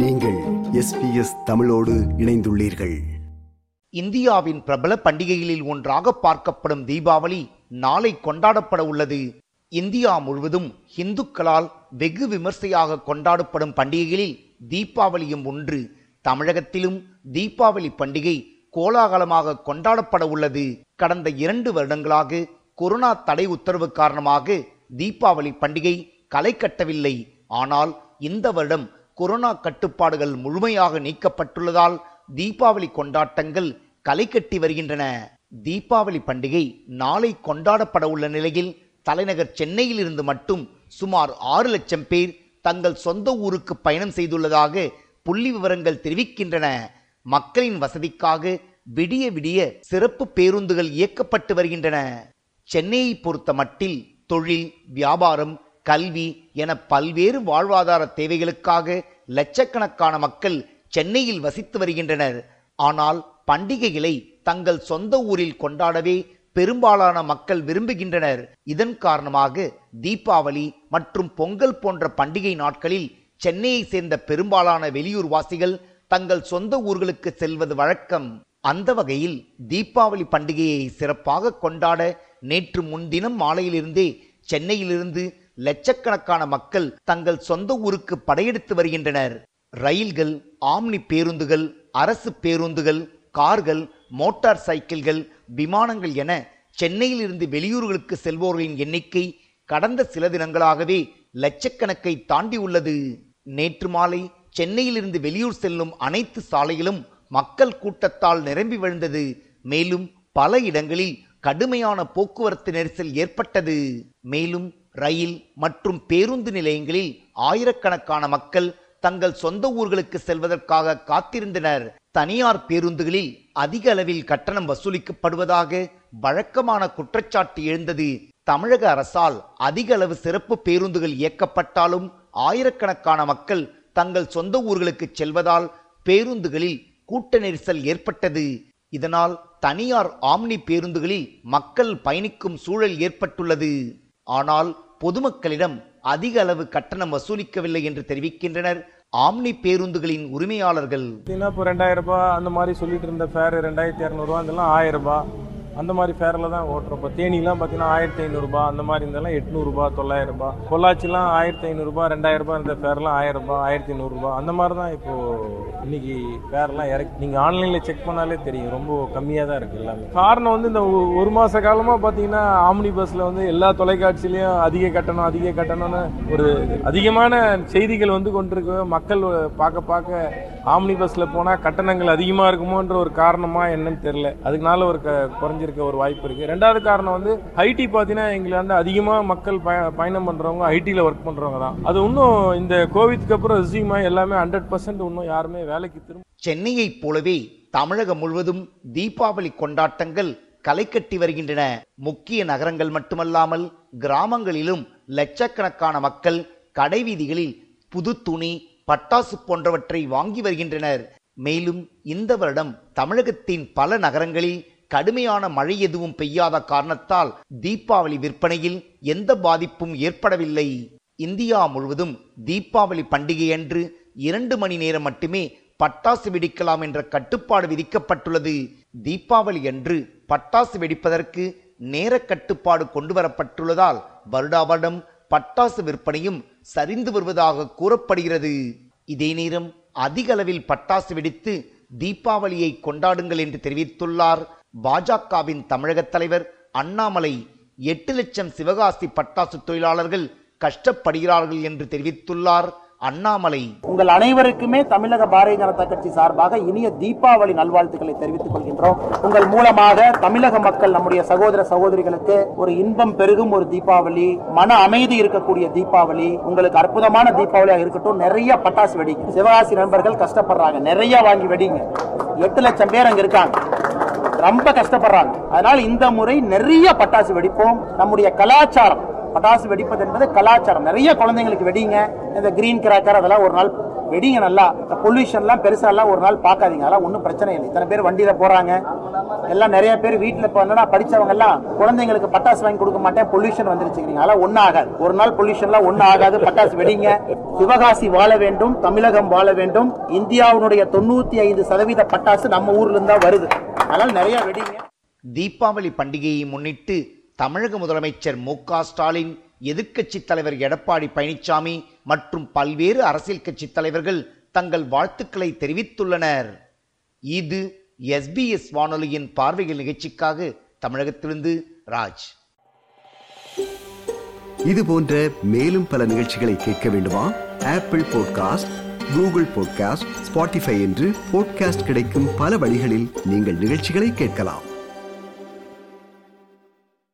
நீங்கள் எஸ்பிஎஸ் தமிழோடு இணைந்துள்ளீர்கள். இந்தியாவின் பிரபல பண்டிகைகளில் ஒன்றாக பார்க்கப்படும் தீபாவளி நாளை கொண்டாடப்பட உள்ளது. இந்தியா முழுவதும் இந்துக்களால் வெகு விமர்சையாக கொண்டாடப்படும் பண்டிகைகளில் தீபாவளியும் ஒன்று. தமிழகத்திலும் தீபாவளி பண்டிகை கோலாகலமாக கொண்டாடப்பட உள்ளது. கடந்த இரண்டு வருடங்களாக கொரோனா தடை உத்தரவு காரணமாக தீபாவளி பண்டிகை களை கட்டவில்லை ஆனால் இந்த வருடம் கொரோனா கட்டுப்பாடுகள் முழுமையாக நீக்கப்பட்டுள்ளதால் தீபாவளி கொண்டாட்டங்கள் களை கட்டி வருகின்றன. தீபாவளி பண்டிகை நாளை கொண்டாடப்பட உள்ள நிலையில் தலைநகர் சென்னையில் இருந்து மட்டும் சுமார் ஆறு லட்சம் பேர் தங்கள் சொந்த ஊருக்கு பயணம் செய்துள்ளதாக புள்ளி விவரங்கள் தெரிவிக்கின்றன. மக்களின் வசதிக்காக விடிய விடிய சிறப்பு பேருந்துகள் இயக்கப்பட்டு வருகின்றன. சென்னையை பொறுத்த மட்டில் தொழில் வியாபாரம் கல்வி என பல்வேறு வாழ்வாதார தேவைகளுக்காக லட்சக்கணக்கான மக்கள் சென்னையில் வசித்து வருகின்றனர். ஆனால் பண்டிகைகளை தங்கள் சொந்த ஊரில் கொண்டாடவே பெரும்பாலான மக்கள் விரும்புகின்றனர். இதன் காரணமாக தீபாவளி மற்றும் பொங்கல் போன்ற பண்டிகை நாட்களில் சென்னையை சேர்ந்த பெரும்பாலான வெளியூர் வாசிகள் தங்கள் சொந்த ஊர்களுக்கு செல்வது வழக்கம். அந்த வகையில் தீபாவளி பண்டிகையை சிறப்பாக கொண்டாட நேற்று முன்தினம் மாலையிலிருந்தே சென்னையிலிருந்து லட்சக்கணக்கான மக்கள் தங்கள் சொந்த ஊருக்கு படையெடுத்து வருகின்றனர். ரயில்கள் ஆம்னி பேருந்துகள் அரசு பேருந்துகள் கார்கள் மோட்டார் சைக்கிள்கள் விமானங்கள் என சென்னையில் இருந்து வெளியூர்களுக்கு செல்வோர்களின் எண்ணிக்கை கடந்த சில தினங்களாகவே லட்சக்கணக்கை தாண்டி உள்ளது. நேற்று மாலை சென்னையிலிருந்து வெளியூர் செல்லும் அனைத்து சாலைகளும் மக்கள் கூட்டத்தால் நிரம்பி விழுந்தது. மேலும் பல இடங்களில் கடுமையான போக்குவரத்து நெரிசல் ஏற்பட்டது. மேலும் ரயில் மற்றும் பேருந்து நிலையங்களில் ஆயிரக்கணக்கான மக்கள் தங்கள் சொந்த ஊர்களுக்கு செல்வதற்காக காத்திருந்தனர். தனியார் பேருந்துகளில் அதிக அளவில் கட்டணம் வசூலிக்கப்படுவதாக வழக்கமான குற்றச்சாட்டு எழுந்தது. தமிழக அரசால் அதிக அளவு சிறப்பு பேருந்துகள் இயக்கப்பட்டாலும் ஆயிரக்கணக்கான மக்கள் தங்கள் சொந்த ஊர்களுக்கு செல்வதால் பேருந்துகளில் கூட்ட நெரிசல் ஏற்பட்டது. இதனால் தனியார் ஆம்னி பேருந்துகளில் மக்கள் பயணிக்கும் சூழல் ஏற்பட்டுள்ளது. ஆனால் பொதுமக்களிடம் அதிக அளவு கட்டணம் வசூலிக்கவில்லை என்று தெரிவிக்கின்றனர். ஆம்னி பேருந்துகளின் உரிமையாளர்கள் இப்போ ரெண்டாயிரம் ரூபாய் அந்த மாதிரி சொல்லிட்டு இருந்த ஃபேர் ரெண்டாயிரத்தி இரநூறுவா அதெல்லாம் ஆயிரம் ரூபாய். அந்த மாதிரி ஃபேரில் தான் ஓட்டுறோம் இப்போ தேனிலாம் பார்த்தீங்கன்னா ஆயிரத்தி ஐநூறுரூபா அந்த மாதிரி இருந்தாலும் எட்நூறுபா தொள்ளாயிரம் ரூபாய் பொள்ளாச்சிலாம் ஆயிரத்தி ஐநூறுரூபா ரெண்டாயிரம் ரூபாய் இருந்த ஃபேர்லாம் ஆயிரம் ரூபாய் ஆயிரத்தி நூறுரூபா அந்த மாதிரி தான் இப்போது இன்னைக்கு ஃபேர்லாம் இறக்கி நீங்கள் ஆன்லைனில் செக் பண்ணாலே தெரியும். ரொம்ப கம்மியாக தான் இருக்குது எல்லாமே. காரணம் வந்து இந்த ஒ- ஒரு மாத காலமாக பார்த்தீங்கன்னா ஆம்னி பஸ்ஸில் வந்து எல்லா தொலைக்காட்சியிலையும் அதிக கட்டணம் அதிக கட்டணம்னு ஒரு அதிகமான செய்திகள் வந்து கொண்டிருக்க மக்கள் பார்க்க பார்க்க ஆம்னி பஸ்ஸில் போனால் கட்டணங்கள் அதிகமாக இருக்குமோன்ற ஒரு காரணமா என்னன்னு தெரியல. அதுக்குனால ஒரு க- குறைஞ்சிருக்க ஒரு வாய்ப்பு இருக்கு. ரெண்டாவது காரணம் வந்து ஐடி பார்த்தீங்கன்னா வந்து அதிகமாக மக்கள் பய- பயணம் பண்ணுறவங்க ஐடியில் ஒர்க் பண்ணுறவங்க தான். அது இன்னும் இந்த கோவிட்க்கு அப்புறம் ரெசியூமா எல்லாமே ஹண்ட்ரட் பர்சன்ட் இன்னும் யாருமே வேலைக்கு திரும்ப சென்னையைப் போலவே தமிழகம் முழுவதும் தீபாவளி கொண்டாட்டங்கள் களை கட்டி வருகின்றன. முக்கிய நகரங்கள் மட்டுமல்லாமல் கிராமங்களிலும் லட்சக்கணக்கான மக்கள் கடைவீதிகளில் புது துணி பட்டாசு போன்றவற்றை வாங்கி வருகின்றனர். மேலும் இந்த வருடம் தமிழகத்தின் பல நகரங்களில் கடுமையான மழை எதுவும் பெய்யாத காரணத்தால் தீபாவளி விற்பனையில் எந்த பாதிப்பும் ஏற்படவில்லை. இந்தியா முழுவதும் தீபாவளி பண்டிகையன்று இரண்டு மணி நேரம் மட்டுமே பட்டாசு வெடிக்கலாம் என்ற கட்டுப்பாடு விதிக்கப்பட்டுள்ளது. தீபாவளி அன்று பட்டாசு வெடிப்பதற்கு நேர கட்டுப்பாடு கொண்டு வரப்பட்டுள்ளதால் வருடாவருடம் பட்டாசு விற்பனையும் சரிந்து வருவதாக கூறப்படுகிறது. இதே நேரம் அதிக அளவில் பட்டாசு வெடித்து தீபாவளியை கொண்டாடுங்கள் என்று தெரிவித்துள்ளார் பாஜகவின் தமிழக தலைவர் அண்ணாமலை. எட்டு லட்சம் சிவகாசி பட்டாசு தொழிலாளர்கள் கஷ்டப்படுகிறார்கள் என்று தெரிவித்துள்ளார். அண்ணாமலை. உங்கள் அனைவருக்குமே தமிழக பாரதிய ஜனதா கட்சி சார்பாக இனிய தீபாவளி நல்வாழ்த்துக்களை தெரிவித்துக் கொள்கின்றோம். உங்கள் மூலமாக தமிழக மக்கள் நம்முடைய சகோதர சகோதரிகளுக்கு ஒரு இன்பம் பெருகும் ஒரு தீபாவளி மன அமைதி இருக்கக்கூடிய தீபாவளி உங்களுக்கு அற்புதமான தீபாவளியாக இருக்கட்டும் நிறைய பட்டாசு வெடிங்க. சிவகாசி நண்பர்கள் கஷ்டப்படுறாங்க நிறைய வாங்கி வெடிங்க. எட்டு லட்சம் பேர் அங்க இருக்காங்க. ரொம்ப கஷ்டப்படுறாங்க. அதனால இந்த முறை நிறைய பட்டாசு வெடிப்போம். நம்முடைய கலாச்சாரம் பட்டாசு வெடிப்பது என்பது கலாச்சாரம். நிறைய குழந்தைங்களுக்கு வெடிங்க. இந்த கிரீன் கிராக்கர் அதெல்லாம் ஒரு நாள் வெடிங்க நல்லா. இந்த பொல்யூஷன்லாம் பெருசாலாம் ஒரு நாள் பார்க்காதீங்க. அதெல்லாம் ஒன்றும் பிரச்சனை இல்லை. இத்தனை பேர் வண்டியில் போகிறாங்க எல்லாம் நிறைய பேர் வீட்டில் இப்போ என்னன்னா படிச்சவங்க எல்லாம் குழந்தைங்களுக்கு பட்டாசு வாங்கி கொடுக்க மாட்டேன். பொல்யூஷன் வந்துருச்சுக்கிறீங்க அதெல்லாம் ஒன்றும் ஆகாது. ஒரு நாள் பொல்யூஷன்லாம் ஒன்றும் ஆகாது. பட்டாசு வெடிங்க. சிவகாசி வாழ வேண்டும். தமிழகம் வாழ வேண்டும். இந்தியாவினுடைய தொண்ணூற்றி ஐந்து சதவீத பட்டாசு நம்ம ஊர்லேருந்து தான் வருது. அதனால் நிறைய வெடிங்க. தீபாவளி பண்டிகையை முன்னிட்டு தமிழக முதலமைச்சர் மு ஸ்டாலின் எதிர்க்கட்சித் தலைவர் எடப்பாடி பழனிசாமி மற்றும் பல்வேறு அரசியல் கட்சி தலைவர்கள் தங்கள் வாழ்த்துக்களை தெரிவித்துள்ளனர். இது எஸ்பிஎஸ் வானொலியின் பார்வைகள் நிகழ்ச்சிக்காக தமிழகத்திலிருந்து ராஜ். இது போன்ற மேலும் பல நிகழ்ச்சிகளை கேட்க வேண்டுமா? Apple podcast Google podcast Spotify என்று பாட்காஸ்ட் கிடைக்கும் பல வழிகளில் நீங்கள் நிகழ்ச்சிகளை கேட்கலாம்.